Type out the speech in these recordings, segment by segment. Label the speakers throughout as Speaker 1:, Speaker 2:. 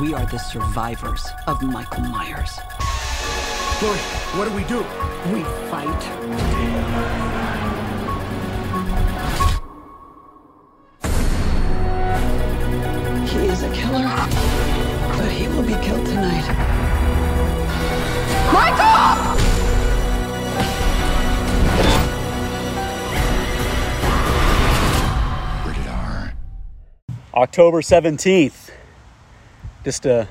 Speaker 1: We are the survivors of Michael Myers.
Speaker 2: Chloe, what do we do?
Speaker 1: We fight. He is a killer, but he will be killed tonight. Michael!
Speaker 2: Rated R.
Speaker 3: October 17th, just a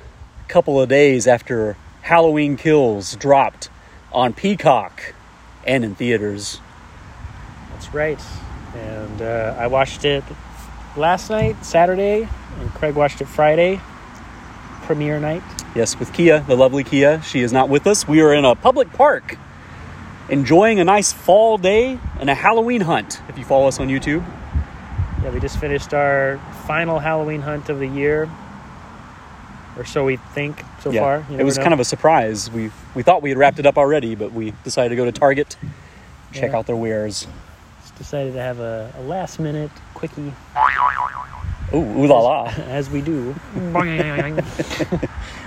Speaker 3: couple of days after Halloween Kills dropped on Peacock and in theaters.
Speaker 4: That's right. And uh, I watched it last night, Saturday, and Craig watched it Friday, premiere night.
Speaker 3: Yes, with Kia, the lovely Kia. She is not with us. We are in a public park enjoying a nice fall day and a Halloween hunt. If you follow us on YouTube,
Speaker 4: Yeah, we just finished our final Halloween hunt of the year, or so we think so
Speaker 3: yeah,
Speaker 4: far. You
Speaker 3: it was
Speaker 4: never
Speaker 3: kind of a surprise. We we thought we had wrapped it up already, but we decided to go to Target, check
Speaker 4: Yeah.
Speaker 3: out their wares.
Speaker 4: Just decided to have a, a last minute quickie,
Speaker 3: Ooh, ooh la la!
Speaker 4: as we do.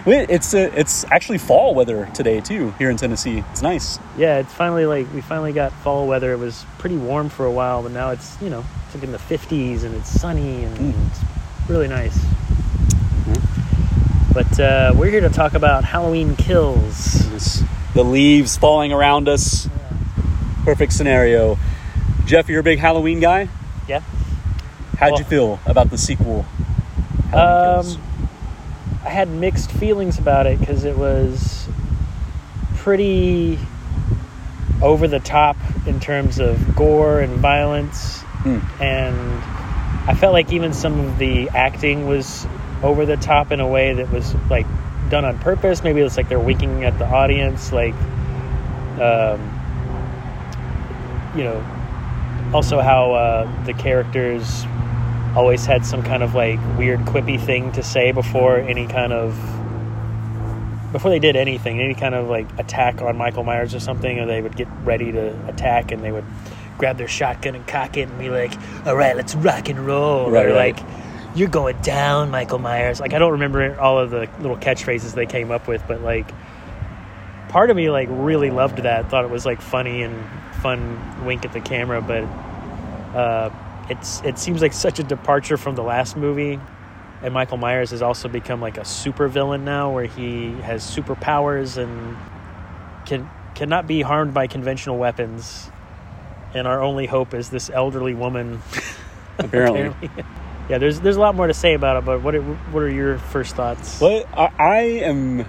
Speaker 3: It's uh, it's actually fall weather today too here in Tennessee. It's nice.
Speaker 4: yeah, it's finally like we finally got fall weather. It was pretty warm for a while, but now it's you know it's like in the 50s and it's sunny and
Speaker 3: Mm.
Speaker 4: it's really nice. But uh, we're here to talk about Halloween Kills.
Speaker 3: The leaves falling around us. Perfect scenario. Jeff, you're a big Halloween guy.
Speaker 4: Yeah.
Speaker 3: How'd
Speaker 4: Well-
Speaker 3: you feel about the sequel? Halloween Kills?
Speaker 4: Um, I had mixed feelings about it because it was pretty over the top in terms of gore and violence,
Speaker 3: Mm.
Speaker 4: and I felt like even some of the acting was over the top in a way that was like done on purpose. Maybe it's like they're winking at the audience, like, um, you know, also how uh, the characters always had some kind of like weird quippy thing to say before any kind of before they did anything any kind of like attack on michael myers or something or they would get ready to attack and they would grab their shotgun and cock it and be like all right let's rock and roll
Speaker 3: Right,
Speaker 4: or
Speaker 3: right.
Speaker 4: like you're going down michael myers. Like i don't remember all of the little catchphrases they came up with but like part of me like really loved that. Thought it was like funny and fun wink at the camera but uh, it's it seems like such a departure from the last movie. And michael myers has also become like a super villain now where he has superpowers and can cannot be harmed by conventional weapons. And our only hope is this elderly woman
Speaker 3: Apparently.
Speaker 4: Yeah there's there's a lot more to say about it but what are, what are your first thoughts
Speaker 3: Well, I, I am,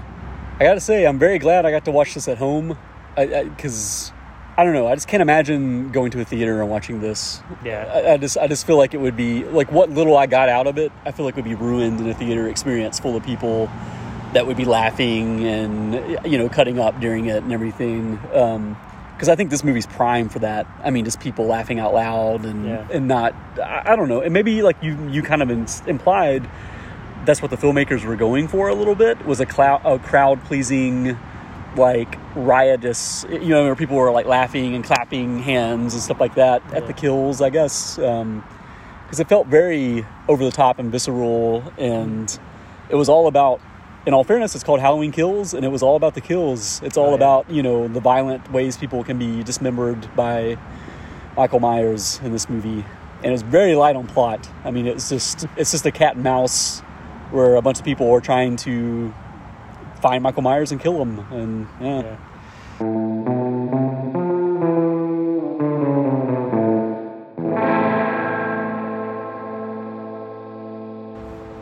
Speaker 3: I gotta say, I'm very glad I got to watch this at home, because I, don't know, I just can't imagine going to a theater and watching this.
Speaker 4: yeah
Speaker 3: I, I just, I just feel like it would be like what little I got out of it. I feel like would be ruined in a theater experience full of people that would be laughing and you know cutting up during it and everything. Um, Because I think this movie's prime for that. I mean, just people laughing out loud and
Speaker 4: Yeah.
Speaker 3: and not. I, I don't know. And maybe like you you kind of in, implied that's what the filmmakers were going for a little bit was a, clou- a crowd pleasing like riotous you know where people were like laughing and clapping hands and stuff like that at the kills i guess um, because it felt very over the top and visceral and it was all about in all fairness it's called halloween kills and it was all about the kills it's all
Speaker 4: Oh, yeah.
Speaker 3: about you know the violent ways people can be dismembered by michael myers in this movie and it was very light on plot i mean it's just it's just a cat and mouse where a bunch of people are trying to find michael myers and kill him and yeah.
Speaker 4: Yeah.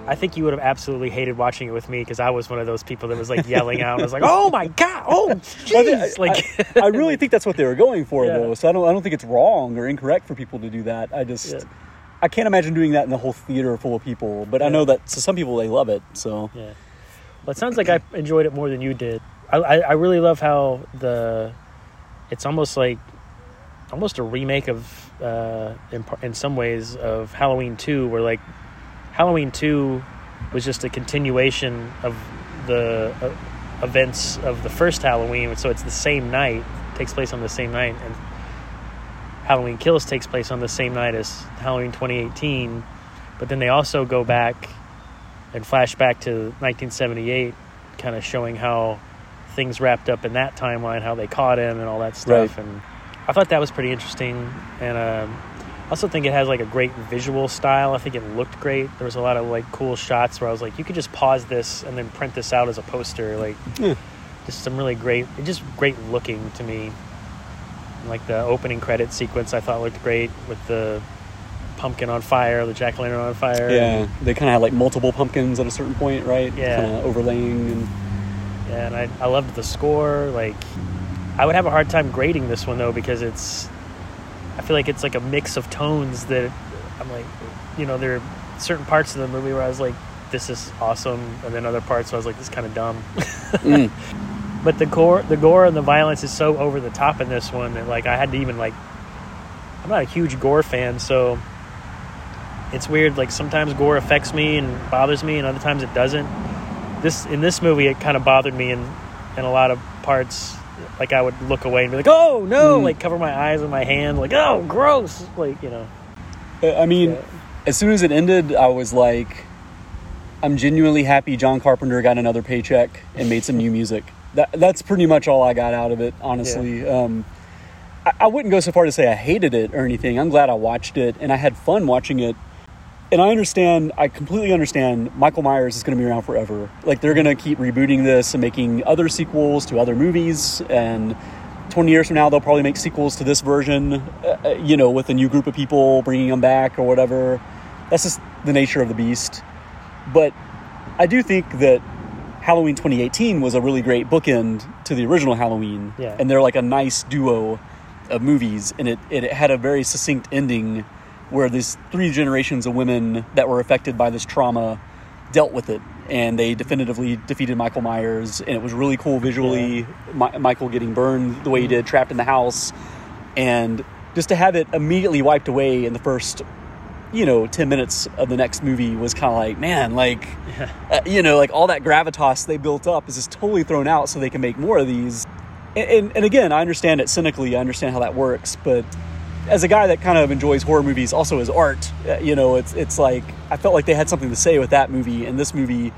Speaker 4: I think you would have absolutely hated watching it with me because I was one of those people that was like yelling out. I was like, "Oh my god! Oh jeez!"
Speaker 3: I,
Speaker 4: Like,
Speaker 3: I, I really think that's what they were going for,
Speaker 4: Yeah.
Speaker 3: though. So I don't, I don't think it's wrong or incorrect for people to do that. I just,
Speaker 4: Yeah.
Speaker 3: I can't imagine doing that in a whole theater full of people. But I know that to some people they love it. So
Speaker 4: yeah. Well, it sounds like I enjoyed it more than you did. I, I, I really love how the it's almost like almost a remake of uh, in, in some ways of Halloween Two, where like Halloween Two was just a continuation of the uh, events of the first Halloween. So it's the same night, takes place on the same night, and Halloween Kills takes place on the same night as Halloween 2018. But then they also go back and flashback to 1978, kind of showing how things wrapped up in that timeline, how they caught him and all that stuff.
Speaker 3: Right.
Speaker 4: And I thought that was pretty interesting. And um, I also think it has like a great visual style. I think it looked great. There was a lot of like cool shots where I was like, you could just pause this and then print this out as a poster. Like,
Speaker 3: Yeah.
Speaker 4: just some really great, just great looking to me. Like the opening credit sequence, I thought looked great with the pumpkin on fire, the jack o' lantern on fire.
Speaker 3: Yeah, they kind of had like multiple pumpkins at a certain point, right?
Speaker 4: Yeah.
Speaker 3: kind of overlaying and
Speaker 4: Yeah, and I, I loved the score. Like, I would have a hard time grading this one though because it's, I feel like it's like a mix of tones that I'm like, you know, there are certain parts of the movie where I was like, this is awesome, and then other parts where I was like, this is kind of dumb.
Speaker 3: Mm.
Speaker 4: but the gore, the gore and the violence is so over the top in this one that like I had to even like, I'm not a huge gore fan, so it's weird. Like sometimes gore affects me and bothers me, and other times it doesn't this in this movie it kind of bothered me in in a lot of parts like i would look away and be like oh no
Speaker 3: Mm.
Speaker 4: like cover my eyes with my hand like oh gross like you know
Speaker 3: Uh, I mean,
Speaker 4: Yeah.
Speaker 3: as soon as it ended, I was like, I'm genuinely happy John Carpenter got another paycheck and made some new music. That that's pretty much all I got out of it, honestly. Um, I, I wouldn't go so far to say I hated it or anything. I'm glad I watched it and I had fun watching it. And I understand, I completely understand Michael Myers is going to be around forever. Like, they're going to keep rebooting this and making other sequels to other movies. And 20 years from now, they'll probably make sequels to this version, uh, uh, you know, with a new group of people bringing them back or whatever. That's just the nature of the beast. But I do think that Halloween 2018 was a really great bookend to the original Halloween.
Speaker 4: Yeah.
Speaker 3: And they're like a nice duo of movies. And it, it had a very succinct ending where these three generations of women that were affected by this trauma dealt with it. And they definitively defeated Michael Myers. And it was really cool visually. Mi- Michael getting burned the way he did, trapped in the house. And just to have it immediately wiped away in the first you know 10 minutes of the next movie was kind of like man like uh, you know like all that gravitas they built up is just totally thrown out so they can make more of these and, and, and again i understand it cynically i understand how that works but as a guy that kind of enjoys horror movies also as art uh, you know it's it's like i felt like they had something to say with that movie and this movie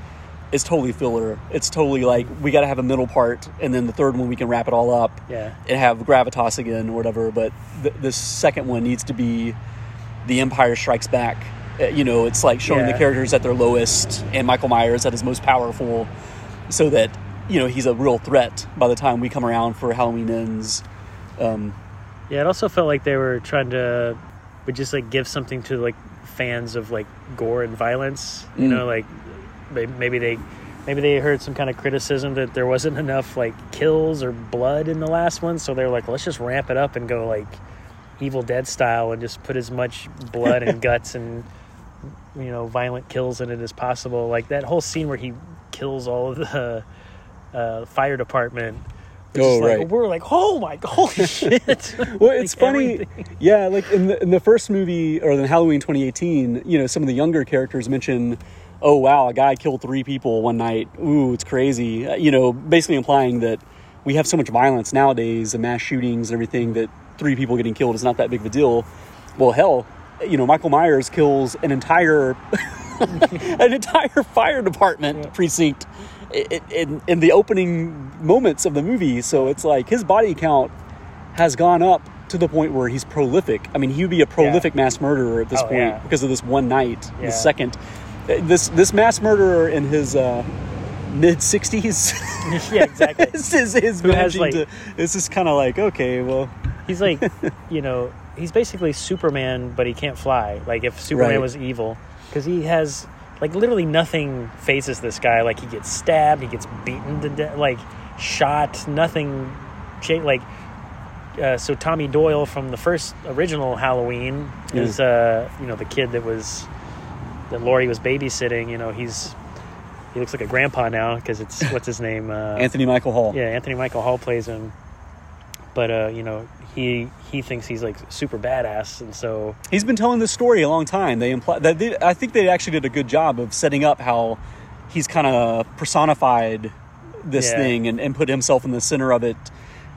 Speaker 3: is totally filler. It's totally like we got to have a middle part and then the third one we can wrap it all up
Speaker 4: yeah.
Speaker 3: and have gravitas again or whatever but th- this second one needs to be the empire strikes back. Uh, you know it's like showing the characters at their lowest and michael myers at his most powerful so that you know he's a real threat by the time we come around for halloween ends. Um,
Speaker 4: yeah it also felt like they were trying to but just like give something to like fans of like gore and violence you
Speaker 3: Mm.
Speaker 4: know like may- maybe they maybe they heard some kind of criticism that there wasn't enough like kills or blood in the last one so they're like let's just ramp it up and go like evil dead style and just put as much blood and guts and you know violent kills in it as possible like that whole scene where he kills all of the uh, fire department
Speaker 3: Oh,
Speaker 4: just like-
Speaker 3: right.
Speaker 4: we're like oh my holy shit.
Speaker 3: Well it's
Speaker 4: Like,
Speaker 3: funny.
Speaker 4: everything.
Speaker 3: yeah like in the, in the first movie or in halloween 2018 you know some of the younger characters mention oh wow a guy killed three people one night. Ooh it's crazy. Uh, you know basically implying that we have so much violence nowadays and mass shootings and everything that three people getting killed is not that big of a deal. Well hell you know michael myers kills an entire an entire fire department precinct. i- i- in, in the opening moments of the movie so it's like his body count has gone up to the point where he's prolific. I mean, he would be a prolific mass murderer at this
Speaker 4: Oh,
Speaker 3: point
Speaker 4: yeah.
Speaker 3: because of this one night,
Speaker 4: Yeah.
Speaker 3: the second. Uh, This this mass murderer in his uh, mid sixties
Speaker 4: yeah exactly
Speaker 3: is, is, is
Speaker 4: Who has, like-
Speaker 3: to. It's just kind of like okay, well,
Speaker 4: he's like you know he's basically superman but he can't fly like if superman
Speaker 3: Right.
Speaker 4: was evil because he has like literally nothing faces this guy like he gets stabbed he gets beaten to death like shot nothing cha- like uh, so tommy doyle from the first original halloween
Speaker 3: Yeah.
Speaker 4: is uh you know the kid that was that Laurie was babysitting you know he's he looks like a grandpa now because it's what's his name uh,
Speaker 3: Anthony Michael Hall.
Speaker 4: yeah, Anthony Michael Hall plays him, but uh, you know he he thinks he's like super badass, and so
Speaker 3: He's been telling this story a long time. They imply that they, I think they actually did a good job of setting up how he's kind of personified this
Speaker 4: Yeah.
Speaker 3: thing and, and put himself in the center of it.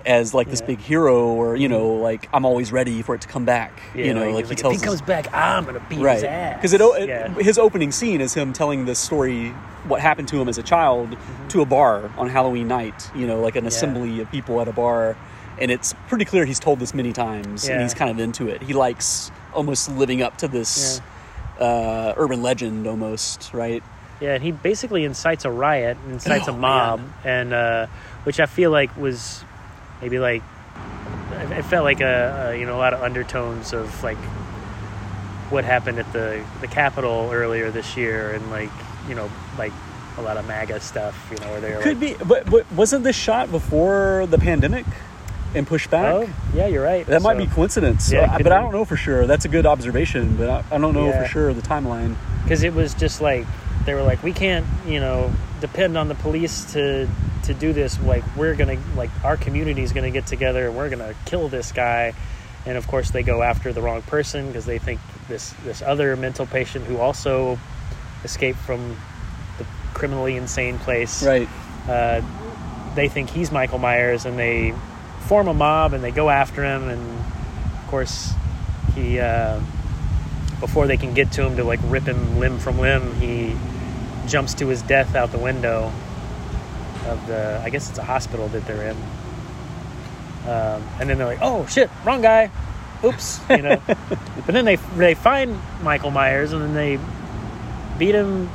Speaker 3: as like this
Speaker 4: Yeah.
Speaker 3: big hero, or you know, like I'm always ready for it to come back.
Speaker 4: Yeah,
Speaker 3: you know, like,
Speaker 4: he's
Speaker 3: he tells if
Speaker 4: he
Speaker 3: us-
Speaker 4: comes back, I'm gonna beat
Speaker 3: right
Speaker 4: his ass.
Speaker 3: because it, it
Speaker 4: yeah.
Speaker 3: his opening scene is him telling this story what happened to him as a child to a bar on halloween night you know like an
Speaker 4: Mm-hmm.
Speaker 3: Assembly of people at a bar and it's pretty clear he's told this many times and he's kind of into it. He likes almost living up to this uh, urban legend almost right?
Speaker 4: Yeah, and he basically incites a riot, incites
Speaker 3: Oh,
Speaker 4: a mob,
Speaker 3: man.
Speaker 4: and uh, which I feel like was maybe like it it felt like a, a you know a lot of undertones of like what happened at the the Capitol earlier this year, and like you know like a lot of MAGA stuff, you know, where they're
Speaker 3: could
Speaker 4: like,
Speaker 3: be but, but wasn't this shot before the pandemic and push back.
Speaker 4: Oh yeah, you're right.
Speaker 3: that might be coincidence
Speaker 4: Yeah,
Speaker 3: but i don't know for sure. That's a good observation but i, I don't know
Speaker 4: Yeah.
Speaker 3: for sure the timeline.
Speaker 4: Because it was just like they were like we can't you know depend on the police to to do this. Like we're gonna like our community is gonna get together. And we're gonna kill this guy. And of course they go after the wrong person because they think this this other mental patient who also escaped from the criminally insane place
Speaker 3: right.
Speaker 4: uh, they think he's Michael Myers and they form a mob and they go after him and of course he uh, before they can get to him to like rip him limb from limb he jumps to his death out the window of the I guess it's a hospital that they're in. Um, and then they're like oh shit wrong guy. Oops you know. But then they they find Michael Myers and then they beat him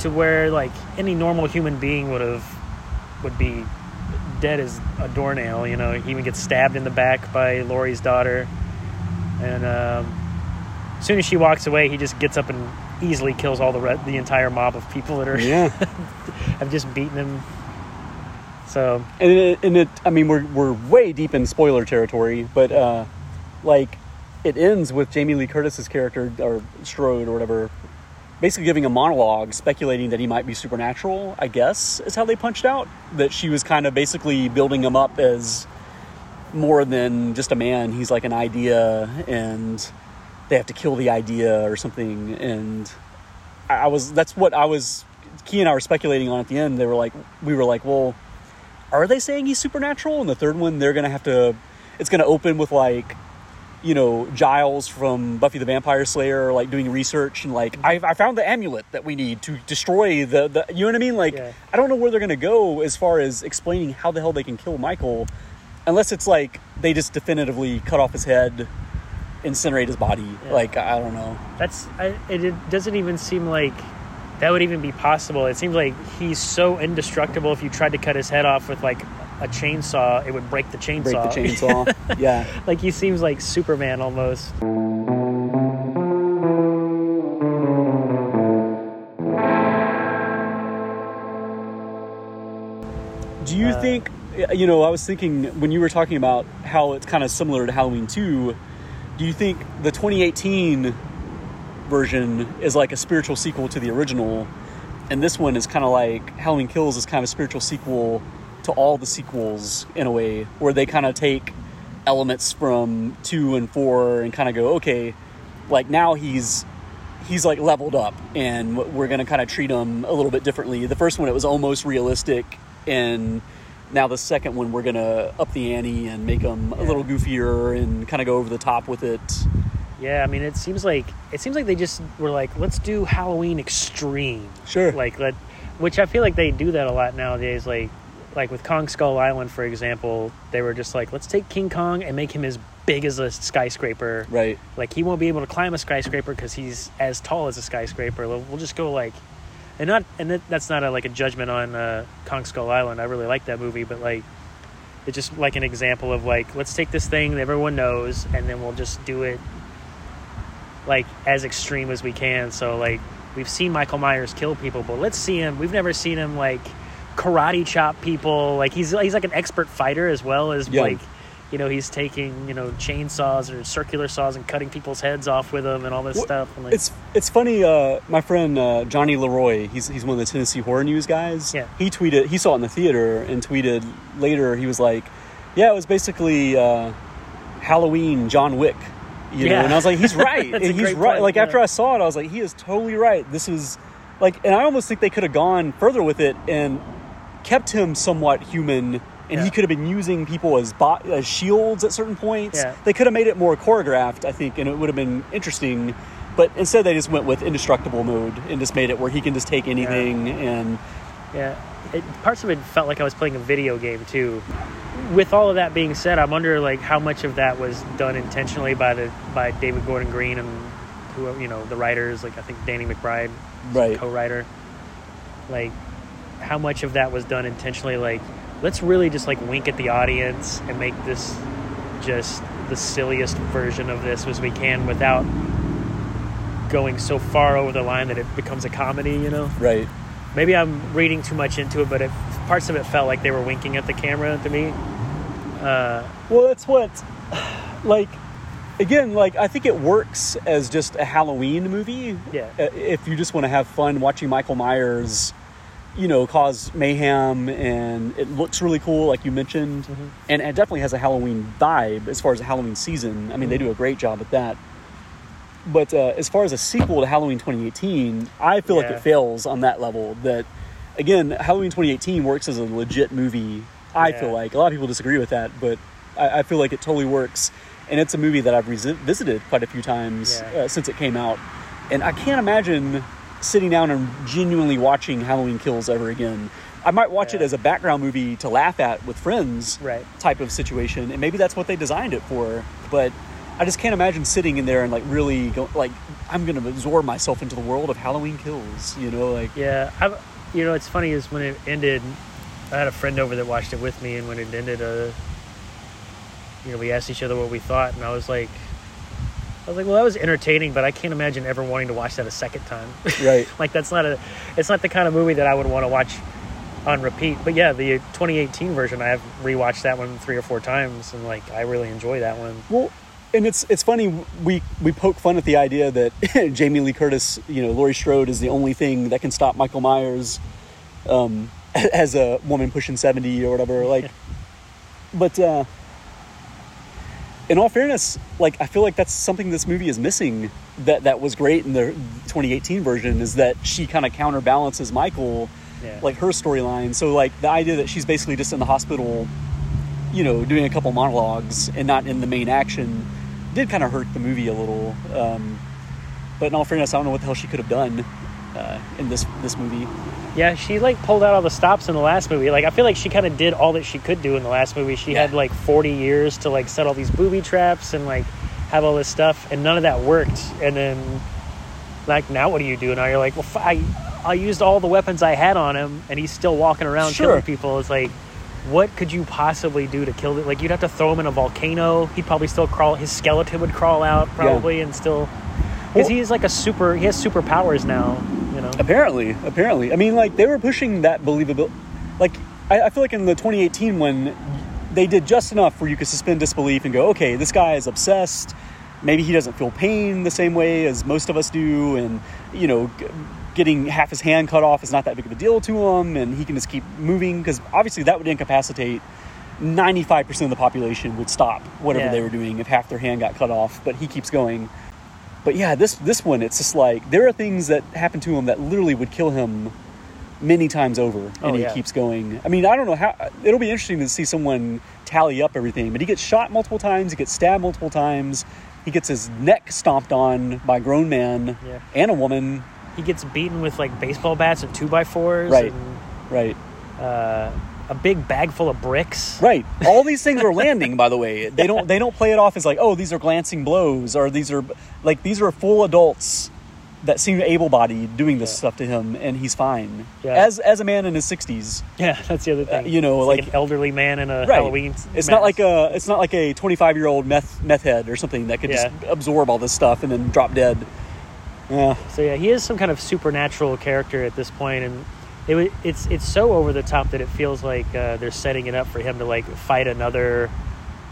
Speaker 4: to where like any normal human being would have would be dead as a doornail. You know, he even gets stabbed in the back by Laurie's daughter, and um, as soon as she walks away, he just gets up and easily kills all the re- the entire mob of people that are
Speaker 3: yeah
Speaker 4: have just beaten him. So
Speaker 3: and it, and it i mean we're, we're way deep in spoiler territory but uh like it ends with jamie lee curtis's character or strode or whatever basically giving a monologue speculating that he might be supernatural i guess is how they punched out that she was kind of basically building him up as more than just a man he's like an idea and they have to kill the idea or something and i, was that's what i was Kia and i were speculating on at the end they were like we were like well are they saying he's supernatural? And the third one, they're gonna have to. It's gonna open with like, you know, Giles from Buffy the Vampire Slayer, like doing research and like, mm-hmm. I, I found the amulet that we need to destroy the the. You know what I mean? Like,
Speaker 4: Yeah.
Speaker 3: I don't know where they're gonna go as far as explaining how the hell they can kill Michael, unless it's like they just definitively cut off his head, incinerate his body.
Speaker 4: Yeah.
Speaker 3: Like, I don't know.
Speaker 4: that's I, it, it doesn't even seem like that would even be possible. It seems like he's so indestructible. If you tried to cut his head off with like a chainsaw, it would break the chainsaw.
Speaker 3: Break the chainsaw. yeah.
Speaker 4: like he seems like Superman almost.
Speaker 3: Do you
Speaker 4: Uh,
Speaker 3: think, you know, I was thinking when you were talking about how it's kind of similar to Halloween 2, do you think the 2018 version is like a spiritual sequel to the original? And this one is kind of like Halloween Kills is kind of a spiritual sequel to all the sequels in a way, where they kind of take elements from 2 and 4 and kind of go, okay, like now he's he's like leveled up and we're going to kind of treat him a little bit differently. The first one it was almost realistic and now the second one we're going to up the ante and make him a little goofier and kind of go over the top with it.
Speaker 4: Yeah, I mean, it seems like it seems like they just were like, let's do Halloween extreme.
Speaker 3: Sure.
Speaker 4: Like that, which I feel like they do that a lot nowadays. Like, like with Kong Skull Island, for example, they were just like, let's take King Kong and make him as big as a skyscraper.
Speaker 3: Right.
Speaker 4: Like he won't be able to climb a skyscraper because he's as tall as a skyscraper. We'll just go like, and not and that, that's not a, like a judgment on uh, Kong Skull Island. I really like that movie, but like. It's just like an example of like, let's take this thing that everyone knows, and then we'll just do it like as extreme as we can. So like we've seen Michael Myers kill people, but let's see him. We've never seen him like karate chop people. Like he's he's like an expert fighter as well as
Speaker 3: Yeah.
Speaker 4: like you know he's taking you know chainsaws or circular saws and cutting people's heads off with them and all this
Speaker 3: Well,
Speaker 4: stuff. And like,
Speaker 3: It's it's funny. Uh, my friend uh, Johnny Leroy, he's he's one of the Tennessee Horror News guys.
Speaker 4: Yeah.
Speaker 3: He tweeted. He saw it in the theater and tweeted later. He was like, "Yeah, it was basically uh, Halloween John Wick." You know, and I was like, "He's right. And he's right."
Speaker 4: point,
Speaker 3: Like
Speaker 4: yeah.
Speaker 3: after I saw it, I was like, "He is totally right. This is like," and I almost think they could have gone further with it and kept him somewhat human and
Speaker 4: Yeah.
Speaker 3: he could have been using people as, bo- as shields at certain points.
Speaker 4: Yeah.
Speaker 3: They could have made it more choreographed, I think, and it would have been interesting. But instead, they just went with indestructible mode and just made it where he can just take anything. And
Speaker 4: Yeah, it, parts of it felt like I was playing a video game too. With all of that being said, I wonder like how much of that was done intentionally by the by David Gordon Green and who you know the writers like I think Danny McBride,
Speaker 3: right,
Speaker 4: co-writer. Like, how much of that was done intentionally? Like, let's really just like wink at the audience and make this just the silliest version of this as we can without going so far over the line that it becomes a comedy. You know
Speaker 3: right.
Speaker 4: maybe I'm reading too much into it, but it, parts of it felt like they were winking at the camera to me. Uh,
Speaker 3: Well, that's what, like, again, like I think it works as just a Halloween movie.
Speaker 4: Yeah.
Speaker 3: Uh, If you just want to have fun watching Michael Myers, you know, cause mayhem, and it looks really cool, like you mentioned,
Speaker 4: Mm-hmm.
Speaker 3: and it definitely has a Halloween vibe as far as the Halloween season. I mean, they do a great job at that. But uh, as far as a sequel to Halloween 2018, I feel like it fails on that level. That again, Halloween 2018 works as a legit movie. I
Speaker 4: Yeah.
Speaker 3: feel like a lot of people disagree with that, but I, I feel like it totally works. And it's a movie that I've resi- visited quite a few times
Speaker 4: Yeah.
Speaker 3: uh, since it came out, and I can't imagine sitting down and genuinely watching Halloween Kills ever again. I might watch it as a background movie to laugh at with friends,
Speaker 4: Right.
Speaker 3: type of situation, and maybe that's what they designed it for. But I just can't imagine sitting in there and like really go like I'm gonna absorb myself into the world of Halloween Kills. You know, like
Speaker 4: yeah, I, you know, it's funny is when it ended. I had a friend over that watched it with me, and when it ended, uh, you know, we asked each other what we thought, and I was like, I was like, well, that was entertaining, but I can't imagine ever wanting to watch that a second time.
Speaker 3: right,
Speaker 4: like that's not a, it's not the kind of movie that I would want to watch on repeat. But yeah, the 2018 version, I have rewatched that one three or four times, and like I really enjoy that one.
Speaker 3: Well, and it's it's funny we we poke fun at the idea that Jamie Lee Curtis, you know, Laurie Strode is the only thing that can stop Michael Myers um, as a woman pushing seventy or whatever. Like, but uh, in all fairness, like I feel like that's something this movie is missing. That that was great in the 2018 version is that she kind of counterbalances Michael,
Speaker 4: Yeah.
Speaker 3: like her storyline. So like the idea that she's basically just in the hospital you know, doing a couple monologues and not in the main action did kind of hurt the movie a little. Um, but in all fairness, I don't know what the hell she could have done uh, in this this movie.
Speaker 4: Yeah, she like pulled out all the stops in the last movie. Like I feel like she kind of did all that she could do in the last movie. She had like 40 years to like set all these booby traps and like have all this stuff, and none of that worked. And then like now, what do you do? Now you're like, well, f- I I used all the weapons I had on him, and he's still walking around
Speaker 3: Sure.
Speaker 4: killing people. It's like. What could you possibly do to kill it? Like you'd have to throw him in a volcano. He'd probably still crawl. His skeleton would crawl out probably, and still because
Speaker 3: Well-
Speaker 4: he's like a super. He has superpowers now.
Speaker 3: Apparently, apparently, I mean, like they were pushing that believability. Like I, I feel like in the 2018 one, they did just enough where you could suspend disbelief and go, okay, this guy is obsessed. Maybe he doesn't feel pain the same way as most of us do, and you know, g- getting half his hand cut off is not that big of a deal to him, and he can just keep moving because obviously that would incapacitate 95% of the population would stop whatever
Speaker 4: Yeah.
Speaker 3: they were doing if half their hand got cut off, but he keeps going. But yeah, this this one, it's just like there are things that happen to him that literally would kill him many times over, and
Speaker 4: Oh,
Speaker 3: he
Speaker 4: yeah.
Speaker 3: keeps going. I mean, I don't know how. It'll be interesting to see someone tally up everything. But he gets shot multiple times. He gets stabbed multiple times. He gets his neck stomped on by a grown man
Speaker 4: Yeah.
Speaker 3: and a woman.
Speaker 4: he gets beaten with like baseball bats and two by fours
Speaker 3: Right.
Speaker 4: and
Speaker 3: Right,
Speaker 4: uh, a big bag full of bricks.
Speaker 3: right. All these things are landing. By the way, they don't they don't play it off as like, oh, these are glancing blows, or these are like these are full adults that seem able-bodied doing this
Speaker 4: Yeah.
Speaker 3: stuff to him, and he's fine.
Speaker 4: Yeah.
Speaker 3: As as a man in his sixties,
Speaker 4: Yeah, that's the other thing.
Speaker 3: Uh, you know,
Speaker 4: It's
Speaker 3: like-
Speaker 4: an elderly man in a
Speaker 3: right.
Speaker 4: Halloween.
Speaker 3: It's
Speaker 4: mask.
Speaker 3: not like a it's not like a 25 year old meth meth head or something that could
Speaker 4: Yeah.
Speaker 3: just absorb all this stuff and then drop dead. Yeah,
Speaker 4: So yeah, he is some kind of supernatural character at this point, and it it's it's so over the top that it feels like uh, they're setting it up for him to like fight another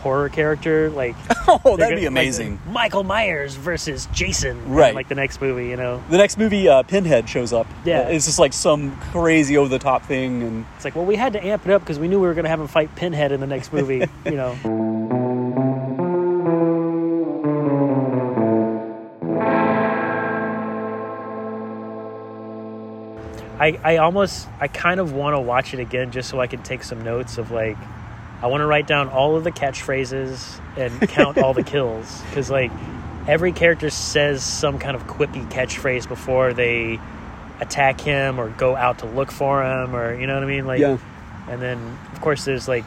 Speaker 4: horror character. Like
Speaker 3: oh, that'd be
Speaker 4: gonna- like,
Speaker 3: amazing.
Speaker 4: Michael Myers versus Jason. in,
Speaker 3: Right.
Speaker 4: like the next movie, you know.
Speaker 3: the next movie, uh, Pinhead shows up.
Speaker 4: Yeah.
Speaker 3: Uh, it's just like some crazy over the top thing, and
Speaker 4: It's like, well, we had to amp it up because we knew we were going to have him fight Pinhead in the next movie. you know. I, I almost I kind of want to watch it again just so I can take some notes of like I want to write down all of the catchphrases and count all the kills because like every character says some kind of quippy catchphrase before they attack him or go out to look for him or you know what I mean like
Speaker 3: Yeah.
Speaker 4: and then of course there's like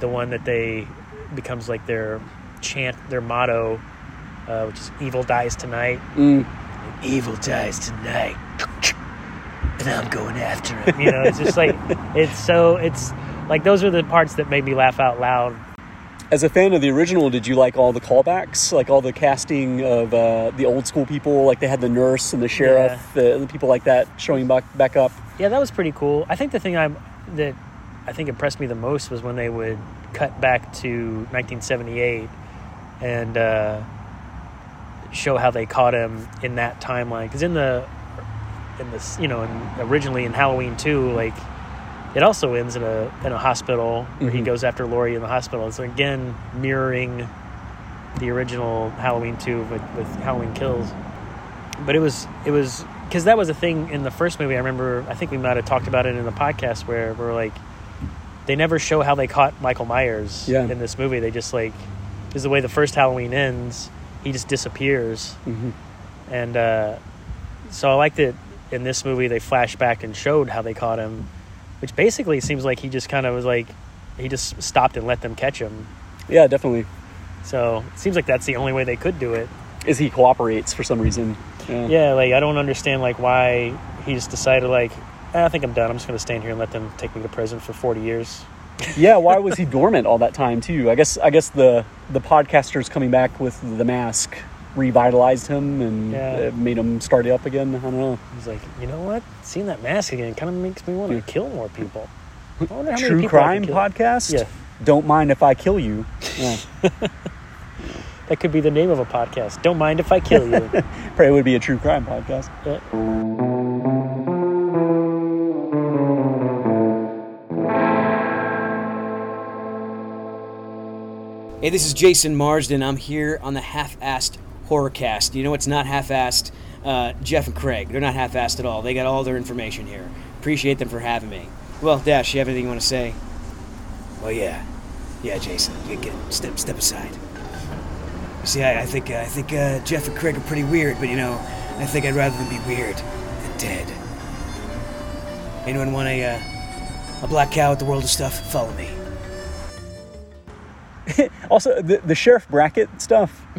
Speaker 4: the one that they becomes like their chant their motto uh, which is evil dies tonight
Speaker 3: Mm.
Speaker 4: evil dies tonight and I'm going after him you know it's just like it's so it's like those are the parts that made me laugh out loud
Speaker 3: As a fan of the original, did you like all the callbacks, like all the casting of uh, the old school people? Like they had the nurse and the sheriff, the, the people like that showing back back up.
Speaker 4: Yeah, that was pretty cool. I think the thing I that I think impressed me the most was when they would cut back to 1978 and uh, show how they caught him in that timeline. Because in the in this, you know, in, originally in Halloween 2, like it also ends in a in a hospital where he
Speaker 3: Mhm.
Speaker 4: goes after Laurie in the hospital. So again, mirroring the original Halloween 2 with, with Halloween Kills. But it was it was because that was a thing in the first movie. I remember. I think we might have talked about it in the podcast where we're like, they never show how they caught Michael Myers
Speaker 3: Yeah.
Speaker 4: in this movie. They just like, is the way the first Halloween ends. He just disappears,
Speaker 3: Mhm.
Speaker 4: and uh, so I liked that in this movie they flashed back and showed how they caught him, which basically seems like he just kind of was like, he just stopped and let them catch him.
Speaker 3: Yeah, definitely.
Speaker 4: So it seems like that's the only way they could do it.
Speaker 3: Is he cooperates for some reason? Yeah.
Speaker 4: Yeah, like I don't understand like why he just decided like "Eh, I think I'm done. I'm just going to stand here and let them take me to prison for 40 years.
Speaker 3: yeah. Why was he dormant all that time too? I guess I guess the the podcasters coming back with the mask revitalized him and
Speaker 4: Yeah.
Speaker 3: uh, made him start it up again. I don't know.
Speaker 4: He's like, you know what? Seeing that mask again kind of makes me want to
Speaker 3: Yeah.
Speaker 4: kill more people. I wonder how many
Speaker 3: True
Speaker 4: people
Speaker 3: crime
Speaker 4: can
Speaker 3: podcast.
Speaker 4: Yeah.
Speaker 3: Don't mind if I kill you. Yeah.
Speaker 4: That could be the name of a podcast. Don't mind if I kill you.
Speaker 3: Probably would be a true crime podcast.
Speaker 4: Yeah.
Speaker 5: Hey, this is Jason Marsden. I'm here on the half-assed horrorcast. You know it's not half-assed? Uh, Jeff and Craig. They're not half-assed at all. They got all their information here. Appreciate them for having me. Well, Dash, you have anything you want to say? Well, yeah, yeah, Jason. Get, get step step aside. See, I, I think I think uh, Jeff and Craig are pretty weird, but you know, I think I'd rather them be weird than dead. Anyone want a uh, a black cow at the world of stuff? Follow me.
Speaker 3: Also, the, the sheriff Brackett stuff.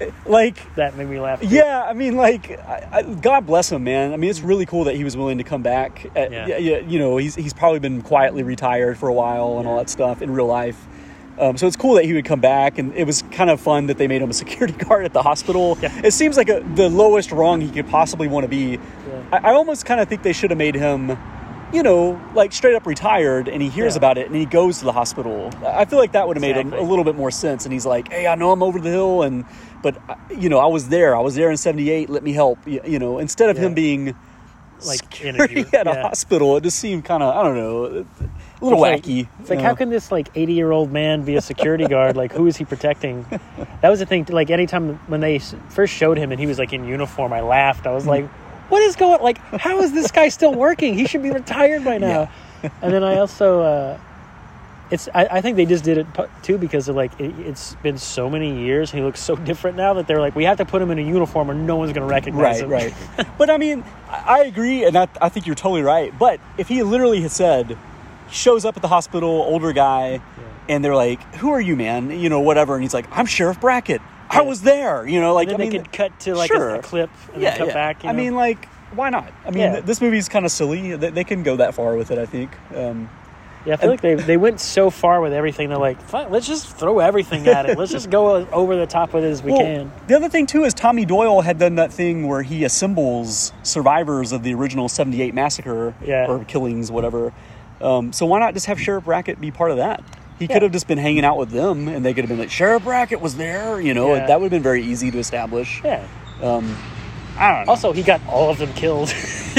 Speaker 3: like,
Speaker 4: that made me laugh. too.
Speaker 3: yeah, I mean, like, I, I, God bless him, man. I mean, it's really cool that he was willing to come back. At,
Speaker 4: Yeah.
Speaker 3: yeah. yeah, you know, he's he's probably been quietly retired for a while and all that stuff in real life. Um, so it's cool that he would come back, and it was kind of fun that they made him a security guard at the hospital.
Speaker 4: Yeah.
Speaker 3: It seems like a, the lowest rung he could possibly want to be.
Speaker 4: Yeah.
Speaker 3: I, I almost kind of think they should have made him, you know, like straight up retired, and he hears
Speaker 4: Yeah.
Speaker 3: about it, and he goes to the hospital. I feel like that would have made him a little bit more sense. And he's like, "Hey, I know I'm over the hill, and but uh, you know, I was there. I was there in '78. Let me help." You, you know, instead of
Speaker 4: Yeah.
Speaker 3: him being
Speaker 4: Like,
Speaker 3: security
Speaker 4: interview-
Speaker 3: at a hospital, it just seemed kind of I don't know, a little
Speaker 4: It's like-
Speaker 3: wacky.
Speaker 4: It's like, how can this like 80 year old man be a security guard? Like, who is he protecting? That was the thing. Like, anytime when they first showed him and he was like in uniform, I laughed. I was like, what is going? Like, how is this guy still working? He should be retired by now. And then I also, uh, it's I, I think they just did it too because of like it, it's been so many years. He looks so different now that they're like, we have to put him in a uniform or no one's going to recognize
Speaker 3: right,
Speaker 4: him.
Speaker 3: right. but I mean, I agree, and I, I think you're totally right. But if he literally had said, shows up at the hospital, older guy, and they're like, "Who are you, man?" You know, whatever, and he's like, "I'm Sheriff Brackett. I was there." You know, like
Speaker 4: And
Speaker 3: I
Speaker 4: they
Speaker 3: mean,
Speaker 4: could cut to like a-
Speaker 3: sure.
Speaker 4: a, clip and
Speaker 3: yeah,
Speaker 4: then cut
Speaker 3: yeah.
Speaker 4: back. You
Speaker 3: I mean, like, why not? I mean,
Speaker 4: Yeah.
Speaker 3: th- this movie's kind of silly. They, they can go that far with it. I think. Um,
Speaker 4: Yeah, I feel like they they went so far with everything. They're like, Fine, let's just throw everything at it. Let's just go over the top with it as we
Speaker 3: Well,
Speaker 4: can.
Speaker 3: The other thing too is Tommy Doyle had done that thing where he assembles survivors of the original '78 massacre
Speaker 4: Yeah.
Speaker 3: or killings, whatever. Um, so why not just have Sheriff Brackett be part of that? He
Speaker 4: Yeah.
Speaker 3: could have just been hanging out with them, and they could have been like, "Sheriff Brackett was there," you know.
Speaker 4: Yeah.
Speaker 3: That would have been very easy to establish.
Speaker 4: Yeah.
Speaker 3: Um, I don't know.
Speaker 4: Also, he got all of them killed.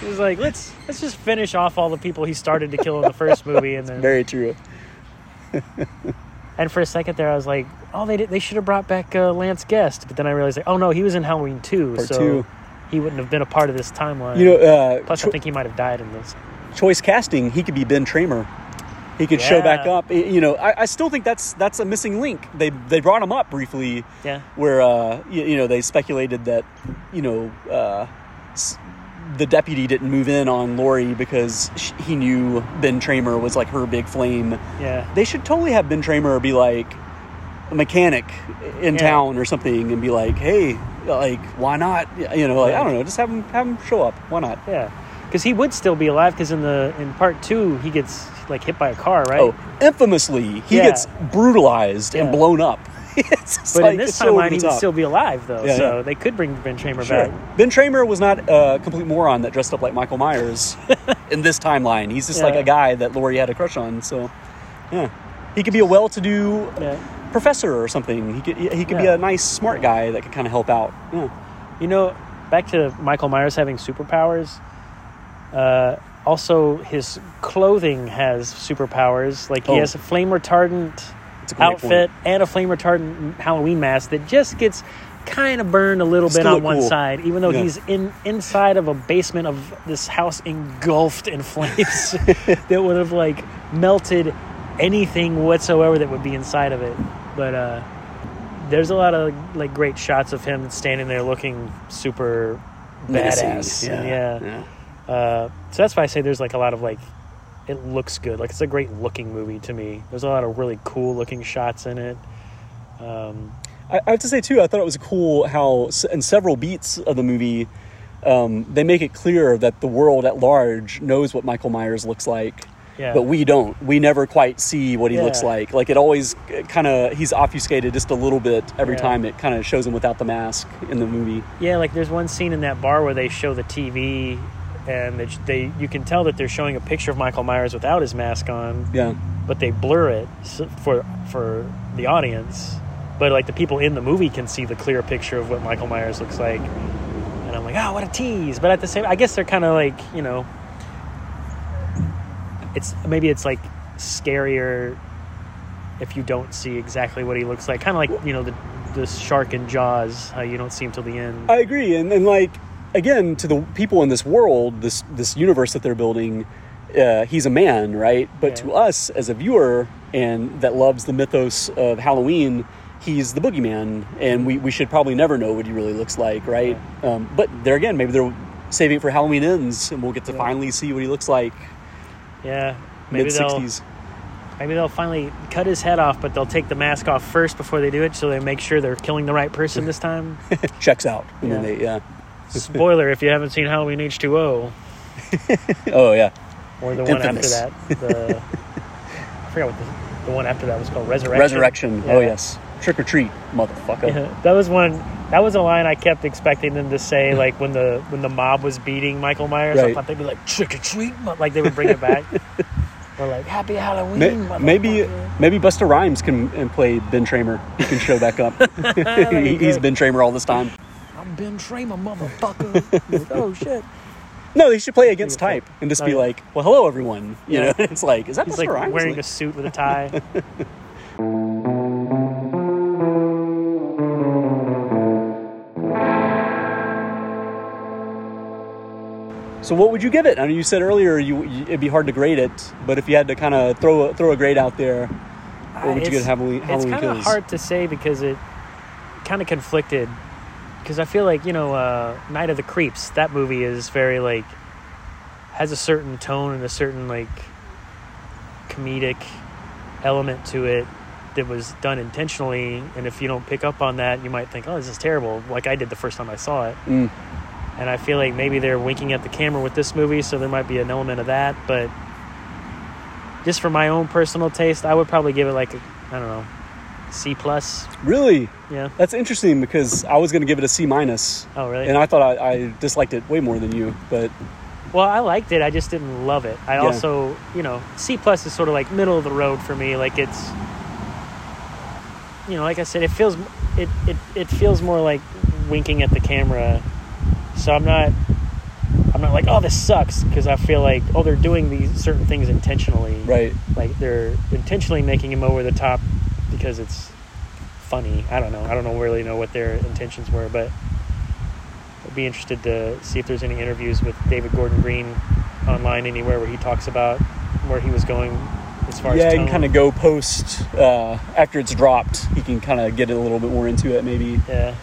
Speaker 4: he was like, let's let's just finish off all the people he started to kill in the first movie, and then
Speaker 3: very true.
Speaker 4: and for a second there, I was like, oh, they did, they should have brought back uh, Lance Guest, but then I realized like, oh no, he was in Halloween two,
Speaker 3: Part
Speaker 4: so
Speaker 3: two.
Speaker 4: he wouldn't have been a part of this timeline.
Speaker 3: You know, uh,
Speaker 4: plus
Speaker 3: cho-
Speaker 4: I think he might have died in this.
Speaker 3: choice casting. He could be Ben Tramer. He could show back up. You know, I, I still think that's that's a missing link. They they brought him up briefly,
Speaker 4: Yeah.
Speaker 3: where uh, you, you know they speculated that you know uh, s- the deputy didn't move in on Laurie because sh- he knew Ben Tramer was like her big flame.
Speaker 4: Yeah.
Speaker 3: They should totally have Ben Tramer be like a mechanic in
Speaker 4: Yeah.
Speaker 3: town or something, and be like, hey, like why not? You know, like I don't know, just have him have him show up. Why not?
Speaker 4: Yeah. Because he would still be alive. Because in the in part two, he gets like hit by a car, right?
Speaker 3: Oh, infamously, he
Speaker 4: Yeah.
Speaker 3: gets brutalized and blown up.
Speaker 4: but
Speaker 3: like,
Speaker 4: in this
Speaker 3: it's so
Speaker 4: timeline, he would still be alive though.
Speaker 3: Yeah,
Speaker 4: so
Speaker 3: yeah.
Speaker 4: they could bring Ben Tramer
Speaker 3: Sure.
Speaker 4: back.
Speaker 3: Ben Tramer was not a complete moron that dressed up like Michael Myers in this timeline. He's just like a guy that Laurie had a crush on. So, yeah, he could be a well-to-do
Speaker 4: Yeah.
Speaker 3: professor or something. He could he could be a nice, smart guy that could kind of help out. Yeah.
Speaker 4: You know, back to Michael Myers having superpowers. Uh, also, his clothing has superpowers. Like he
Speaker 3: Oh.
Speaker 4: has a flame retardant
Speaker 3: a
Speaker 4: outfit and a flame retardant Halloween mask that just gets kind of burned a little bit on one
Speaker 3: cool.
Speaker 4: side, even though
Speaker 3: Yeah.
Speaker 4: he's in inside of a basement of this house engulfed in flames that would have like melted anything whatsoever that would be inside of it. But uh, there's a lot of like great shots of him standing there looking super
Speaker 3: Menacing.
Speaker 4: badass.
Speaker 3: Yeah.
Speaker 4: Yeah.
Speaker 3: yeah.
Speaker 4: Uh, so that's why I say there's like a lot of like it looks good. Like it's a great looking movie to me. There's a lot of really cool looking shots in it. Um,
Speaker 3: I, I have to say too, I thought it was cool how in several beats of the movie, um, they make it clear that the world at large knows what Michael Myers looks like.
Speaker 4: yeah.
Speaker 3: but we don't. We never quite see what he looks like. Like it always kind of he's obfuscated just a little bit every
Speaker 4: Yeah.
Speaker 3: time it kind of shows him without the mask in the movie.
Speaker 4: Yeah, like there's one scene in that bar where they show the TV, and they, they you can tell that they're showing a picture of Michael Myers without his mask on,
Speaker 3: Yeah,
Speaker 4: but they blur it for for the audience. But like the people in the movie can see the clear picture of what Michael Myers looks like, and I'm like, oh, what a tease! But at the same, I guess they're kind of like you know, it's maybe it's like scarier if you don't see exactly what he looks like. Kind of like you know the the shark in Jaws, how you don't see him till the end.
Speaker 3: I agree. And and like again, to the people in this world, this this universe that they're building, uh, he's a man, right? But
Speaker 4: Yeah.
Speaker 3: to us as a viewer and that loves the mythos of Halloween. He's the boogeyman, and we, we should probably never know what he really looks like, right? Um, but there again, maybe they're saving it for Halloween ends, and we'll get to
Speaker 4: Yeah.
Speaker 3: finally see what he looks like
Speaker 4: Yeah, maybe
Speaker 3: mid
Speaker 4: they'll
Speaker 3: '60s.
Speaker 4: maybe they'll finally cut his head off, but they'll take the mask off first before they do it, so they make sure they're killing the right person this time.
Speaker 3: checks out. And then they, yeah.
Speaker 4: Spoiler: if you haven't seen Halloween H two O
Speaker 3: Oh yeah.
Speaker 4: or the one
Speaker 3: Infamous.
Speaker 4: after that, the I forgot what the, the one after that was called Resurrection.
Speaker 3: Resurrection. Oh yes. Trick or treat, motherfucker.
Speaker 4: Yeah, that was one. That was a line I kept expecting them to say, like when the when the mob was beating Michael Myers. I
Speaker 3: Right.
Speaker 4: thought they'd be like trick or treat, like they would bring it back. or like Happy Halloween.
Speaker 3: Ma- maybe maybe Busta Rhymes can and play Ben Tramer. He can show back up. He- He's. Ben Tramer all this time.
Speaker 4: I'm Ben Tramer, motherfucker. Like, oh shit.
Speaker 3: No, they should play against type and just
Speaker 4: Oh,
Speaker 3: be
Speaker 4: yeah.
Speaker 3: like, "Well, hello everyone." You
Speaker 4: Yeah.
Speaker 3: know, it's like, is that
Speaker 4: He's
Speaker 3: Busta
Speaker 4: like
Speaker 3: Rhymes?
Speaker 4: wearing
Speaker 3: Like-
Speaker 4: a suit with a tie.
Speaker 3: So, what would you give it? I mean, you said earlier you, you it'd be hard to grade it, but if you had to kind of throw a, throw a grade out there, what uh, would you
Speaker 4: It's-
Speaker 3: give Halloween?
Speaker 4: It's
Speaker 3: Halloween
Speaker 4: kind of hard to say because it kind of conflicted. Because I feel like you know, uh, Night of the Creeps. That movie is very like has a certain tone and a certain like comedic element to it that was done intentionally. And if you don't pick up on that, you might think, "Oh, this is terrible," like I did the first time I saw it.
Speaker 3: Mm.
Speaker 4: And I feel like maybe they're winking at the camera with this movie, so there might be an element of that. But just for my own personal taste, I would probably give it like a, I don't know, C plus.
Speaker 3: Really,
Speaker 4: Yeah.
Speaker 3: that's interesting because I was going to give it a C minus,
Speaker 4: Oh, really?
Speaker 3: and I thought I, I disliked it way more than you. But
Speaker 4: well, I liked it. I just didn't love it. I
Speaker 3: Yeah.
Speaker 4: also, you know, C plus is sort of like middle of the road for me. Like it's, you know, like I said, it feels it it it feels more like winking at the camera. So I'm not. I'm not like, oh, this sucks, because I feel like, oh, they're doing these certain things intentionally.
Speaker 3: right,
Speaker 4: like they're intentionally making him over the top because it's funny. I don't know. I don't know really know what their intentions were, but I'd be interested to see if there's any interviews with David Gordon Green online anywhere where he talks about where he was going as far
Speaker 3: yeah,
Speaker 4: as
Speaker 3: he
Speaker 4: tone.
Speaker 3: can kind of go post uh, after it's dropped. He can kind of get a little bit more into it, maybe.
Speaker 4: Yeah,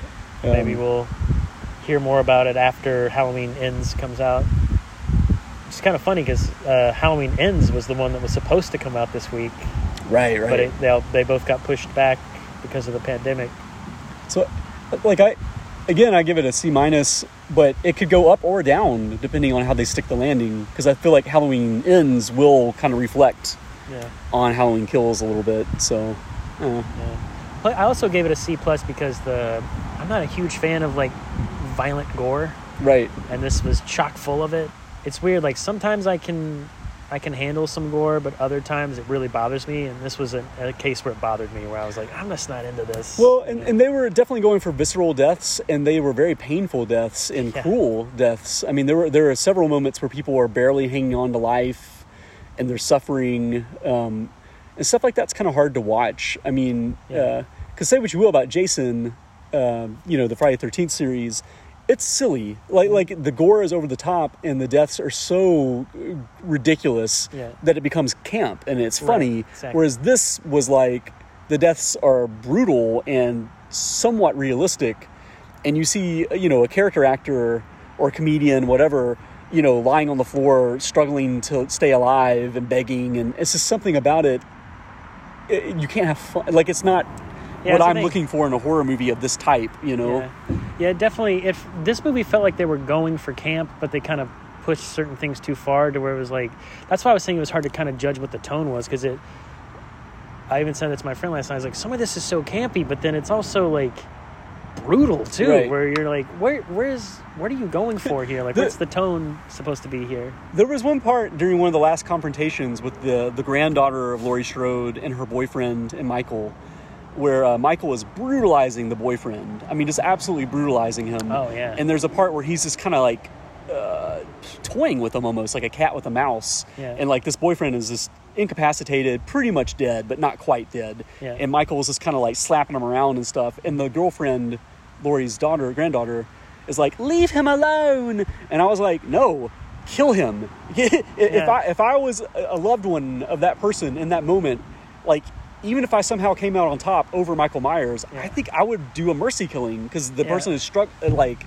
Speaker 4: maybe
Speaker 3: Um,
Speaker 4: we'll hear more about it after Halloween Ends comes out. It's kind of funny because uh, Halloween Ends was the one that was supposed to come out this week,
Speaker 3: Right, right.
Speaker 4: but it, they they both got pushed back because of the pandemic.
Speaker 3: So, like I, again, I give it a C minus, but it could go up or down depending on how they stick the landing. Because I feel like Halloween ends will kind of reflect
Speaker 4: Yeah.
Speaker 3: on Halloween kills a little bit. So, uh,
Speaker 4: Yeah. But I also gave it a C plus because the I'm not a huge fan of like violent gore,
Speaker 3: right,
Speaker 4: and this was chock full of it. It's weird. Like sometimes I can I can handle some gore, but other times it really bothers me. And this was a, a case where it bothered me, where I was like, I'm just not into this.
Speaker 3: Well, and, and they were definitely going for visceral deaths, and they were very painful deaths and
Speaker 4: Yeah.
Speaker 3: cruel deaths. I mean, there were there are several moments where people are barely hanging on to life, and they're suffering, um, and stuff like that's kind of hard to watch. I mean,
Speaker 4: Yeah.
Speaker 3: because say what you will about Jason, um, you know, the Friday Thirteenth series. It's silly, like like the gore is over the top, and the deaths are so uh, ridiculous
Speaker 4: Yeah.
Speaker 3: that it becomes camp and it's
Speaker 4: Right,
Speaker 3: funny.
Speaker 4: exactly.
Speaker 3: Whereas this was like the deaths are brutal and somewhat realistic and you see you know a character actor or comedian whatever you know lying on the floor struggling to stay alive and begging and it's just something about it, it you can't have fun like it's not
Speaker 4: Yeah,
Speaker 3: what i'm
Speaker 4: thing.
Speaker 3: looking for in a horror movie of this type you know
Speaker 4: Yeah, yeah, definitely. If this movie felt like they were going for camp, but they kind of pushed certain things too far to where it was like. That's why I was saying it was hard to kind of judge what the tone was because it. I even said that to my friend last night. I was like, some of this is so campy, but then it's also like brutal too,
Speaker 3: Right.
Speaker 4: where you're like, where, where's, what are you going for here? Like,
Speaker 3: The-
Speaker 4: what's the tone supposed to be here?
Speaker 3: There was one part during one of the last confrontations with the the granddaughter of Laurie Strode and her boyfriend and Michael, where uh, Michael is brutalizing the boyfriend. I mean, just absolutely brutalizing him.
Speaker 4: Oh, yeah.
Speaker 3: And there's a part where he's just kind of like uh, toying with him almost like a cat with a mouse.
Speaker 4: Yeah.
Speaker 3: And like this boyfriend is just incapacitated, pretty much dead, but not quite dead.
Speaker 4: Yeah.
Speaker 3: And Michael was just kind of like slapping him around and stuff. And the girlfriend, Laurie's daughter, granddaughter, is like, "Leave him alone." And I was like, "No, kill him." if
Speaker 4: Yeah.
Speaker 3: I if I was a loved one of that person in that moment, like. Even if I somehow came out on top over Michael Myers,
Speaker 4: Yeah.
Speaker 3: I think I would do a mercy killing because the
Speaker 4: Yeah.
Speaker 3: person is struck uh, like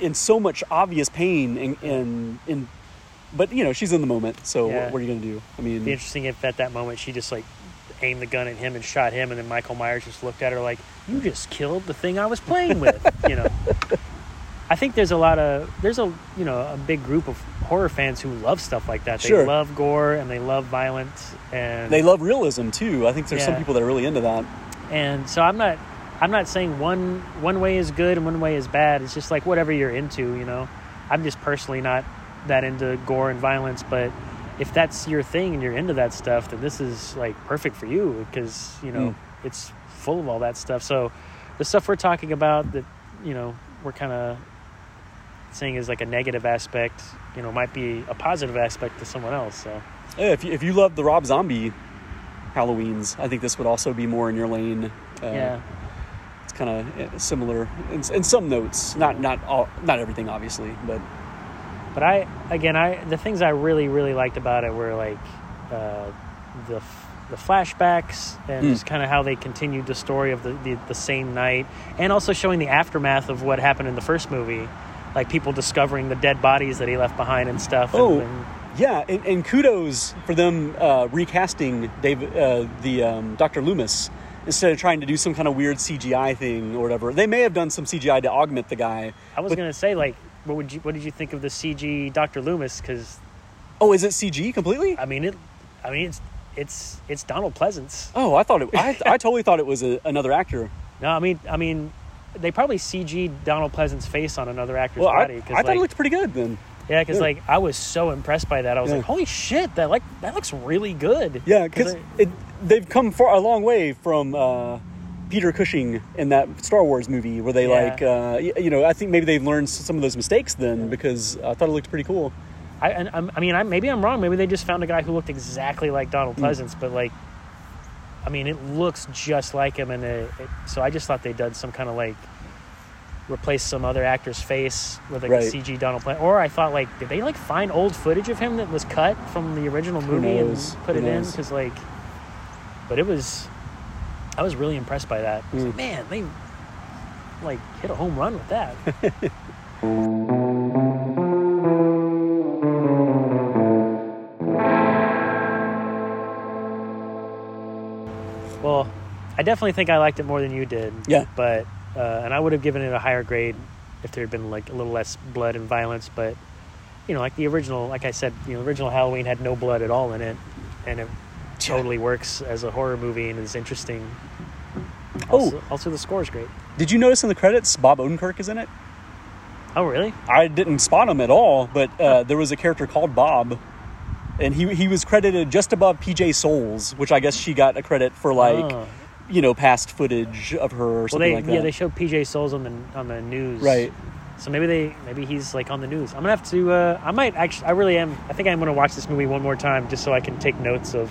Speaker 3: in so much obvious pain and, and and but you know she's in the moment so
Speaker 4: Yeah.
Speaker 3: what, what are you gonna do i mean
Speaker 4: It'd be interesting if at that moment she just like aimed the gun at him and shot him, and then Michael Myers just looked at her like, "You just killed the thing I was playing with," you know. I think there's a lot of there's a you know a big group of horror fans who love stuff like that. They
Speaker 3: Sure.
Speaker 4: love gore and they love violence and
Speaker 3: they love realism too i think there's some people that are really into that
Speaker 4: and so I'm not I'm not saying one one way is good and one way is bad. It's just like whatever you're into, you know. I'm just personally not that into gore and violence, but if that's your thing and you're into that stuff, then this is like perfect for you because you know
Speaker 3: Mm.
Speaker 4: it's full of all that stuff. So the stuff we're talking about that you know we're kind of saying is like a negative aspect, you know, might be a positive aspect to someone else. So
Speaker 3: yeah, if you, if you love the rob zombie halloweens i think this would also be more in your lane uh,
Speaker 4: yeah,
Speaker 3: it's kind of similar in, in some notes not not all not everything obviously but
Speaker 4: But I again, I the things I really really liked about it were like uh, the the flashbacks and
Speaker 3: Mm.
Speaker 4: just kind of how they continued the story of the, the the same night, and also showing the aftermath of what happened in the first movie, like people discovering the dead bodies that he left behind and stuff. and-
Speaker 3: Oh,
Speaker 4: and,
Speaker 3: yeah, and, and kudos for them uh, recasting David, uh, the um, Dr. Loomis instead of trying to do some kind of weird CGI thing or whatever. They may have done some CGI to augment the guy.
Speaker 4: I was
Speaker 3: but-
Speaker 4: gonna say like, what would you what did you think of the CG Doctor Loomis? Because
Speaker 3: Oh, is it CG completely?
Speaker 4: I mean it, I mean it's it's it's Donald Pleasence.
Speaker 3: Oh, I thought it. I, I totally thought it was a, another actor.
Speaker 4: No, I mean I mean. They probably CG Donald Pleasence's face on another actor's body.
Speaker 3: Well, I,
Speaker 4: body.
Speaker 3: I
Speaker 4: 'cause,
Speaker 3: thought it looked pretty good then.
Speaker 4: Yeah, because
Speaker 3: Yeah.
Speaker 4: like I was so impressed by that. I was
Speaker 3: Yeah.
Speaker 4: like, "Holy shit! That like that looks really good."
Speaker 3: Yeah, because it, they've come far a long way from uh, Peter Cushing in that Star Wars movie, where they
Speaker 4: Yeah.
Speaker 3: like, uh, you know, I think maybe they've learned some of those mistakes then because I thought it looked pretty cool.
Speaker 4: I, and, I'm- I mean, I, maybe I'm wrong. Maybe they just found a guy who looked exactly like
Speaker 3: Hmm.
Speaker 4: Donald Pleasence, but like, I mean, it looks just like him, and it, it, so I just thought they did some kind of like replace some other actor's face with like
Speaker 3: Right.
Speaker 4: a CG Donald Pleasence. Or I thought like, did they like find old footage of him that was cut from the original movie and put
Speaker 3: Who
Speaker 4: it in? Because like, but it was, I was really impressed by that. Was like,
Speaker 3: Mm.
Speaker 4: man, they like hit a home run with that. definitely think I liked it more than you did.
Speaker 3: Yeah.
Speaker 4: But uh, and I would have given it a higher grade if there had been like a little less blood and violence. But you know, like the original, like I said, you know, the original Halloween had no blood at all in it, and it totally works as a horror movie and is interesting. Also,
Speaker 3: Oh.
Speaker 4: also the score is great.
Speaker 3: Did you notice in the credits Bob Odenkirk is in it?
Speaker 4: Oh, really?
Speaker 3: I didn't spot him at all, but uh, there was a character called Bob, and he he was credited just above PJ Soles, which I guess she got a credit for like
Speaker 4: Oh.
Speaker 3: You know past footage of her or
Speaker 4: Well,
Speaker 3: something
Speaker 4: they
Speaker 3: like that.
Speaker 4: yeah they showed PJ Soles on the on the news.
Speaker 3: right.
Speaker 4: So maybe they maybe he's like on the news. I'm gonna have to. Uh, I might actually. I really am. I think I'm gonna watch this movie one more time just so I can take notes of.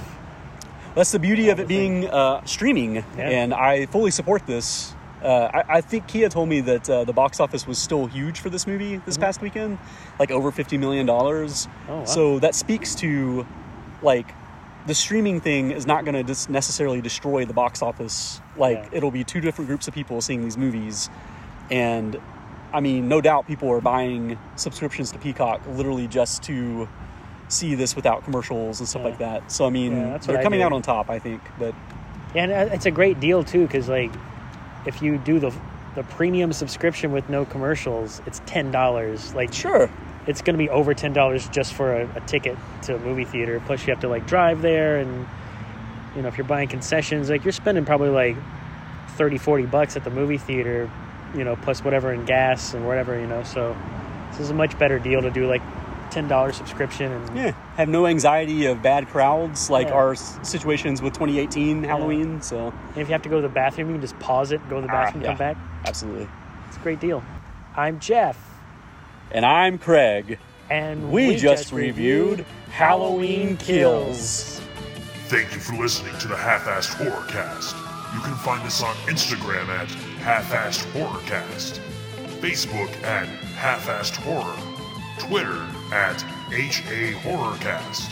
Speaker 3: That's the beauty of it being uh, streaming,
Speaker 4: Yeah.
Speaker 3: and I fully support this. Uh, I, I think Kia told me that uh, the box office was still huge for this movie this past weekend, like over fifty million dollars.
Speaker 4: Mm-hmm. Oh, wow.
Speaker 3: So that speaks to, like, the streaming thing is not going to dis- necessarily destroy the box office. Like,
Speaker 4: Yeah.
Speaker 3: it'll be two different groups of people seeing these movies, and I mean, no doubt people are buying subscriptions to Peacock literally just to see this without commercials and stuff
Speaker 4: Yeah.
Speaker 3: like that. So I mean,
Speaker 4: Yeah,
Speaker 3: they're coming out on top, I think. But
Speaker 4: And uh, it's a great deal too because like if you do the the premium subscription with no commercials, it's ten dollars. Like
Speaker 3: sure,
Speaker 4: it's gonna be over ten dollars just for a, a ticket to a movie theater. Plus you have to like drive there and you know if you're buying concessions, like you're spending probably like 30, 40 bucks at the movie theater. You know, plus whatever in gas and whatever. You know, so this is a much better deal to do like ten dollars subscription and
Speaker 3: yeah, have no anxiety of bad crowds like
Speaker 4: Yeah.
Speaker 3: our situations with 2018 Halloween. So
Speaker 4: And if you have to go to the bathroom, you can just pause it, go to the
Speaker 3: Ah,
Speaker 4: bathroom,
Speaker 3: yeah.
Speaker 4: come back.
Speaker 3: absolutely.
Speaker 4: It's a great deal. I'm Jeff,
Speaker 3: And I'm Craig.
Speaker 4: and
Speaker 3: We, just, reviewed Halloween Kills.
Speaker 6: Thank you for listening to the Half-Assed Horrorcast. You can find us on Instagram at Half-Assed Horrorcast, Facebook at Half-Assed Horror, Twitter at HA Horrorcast,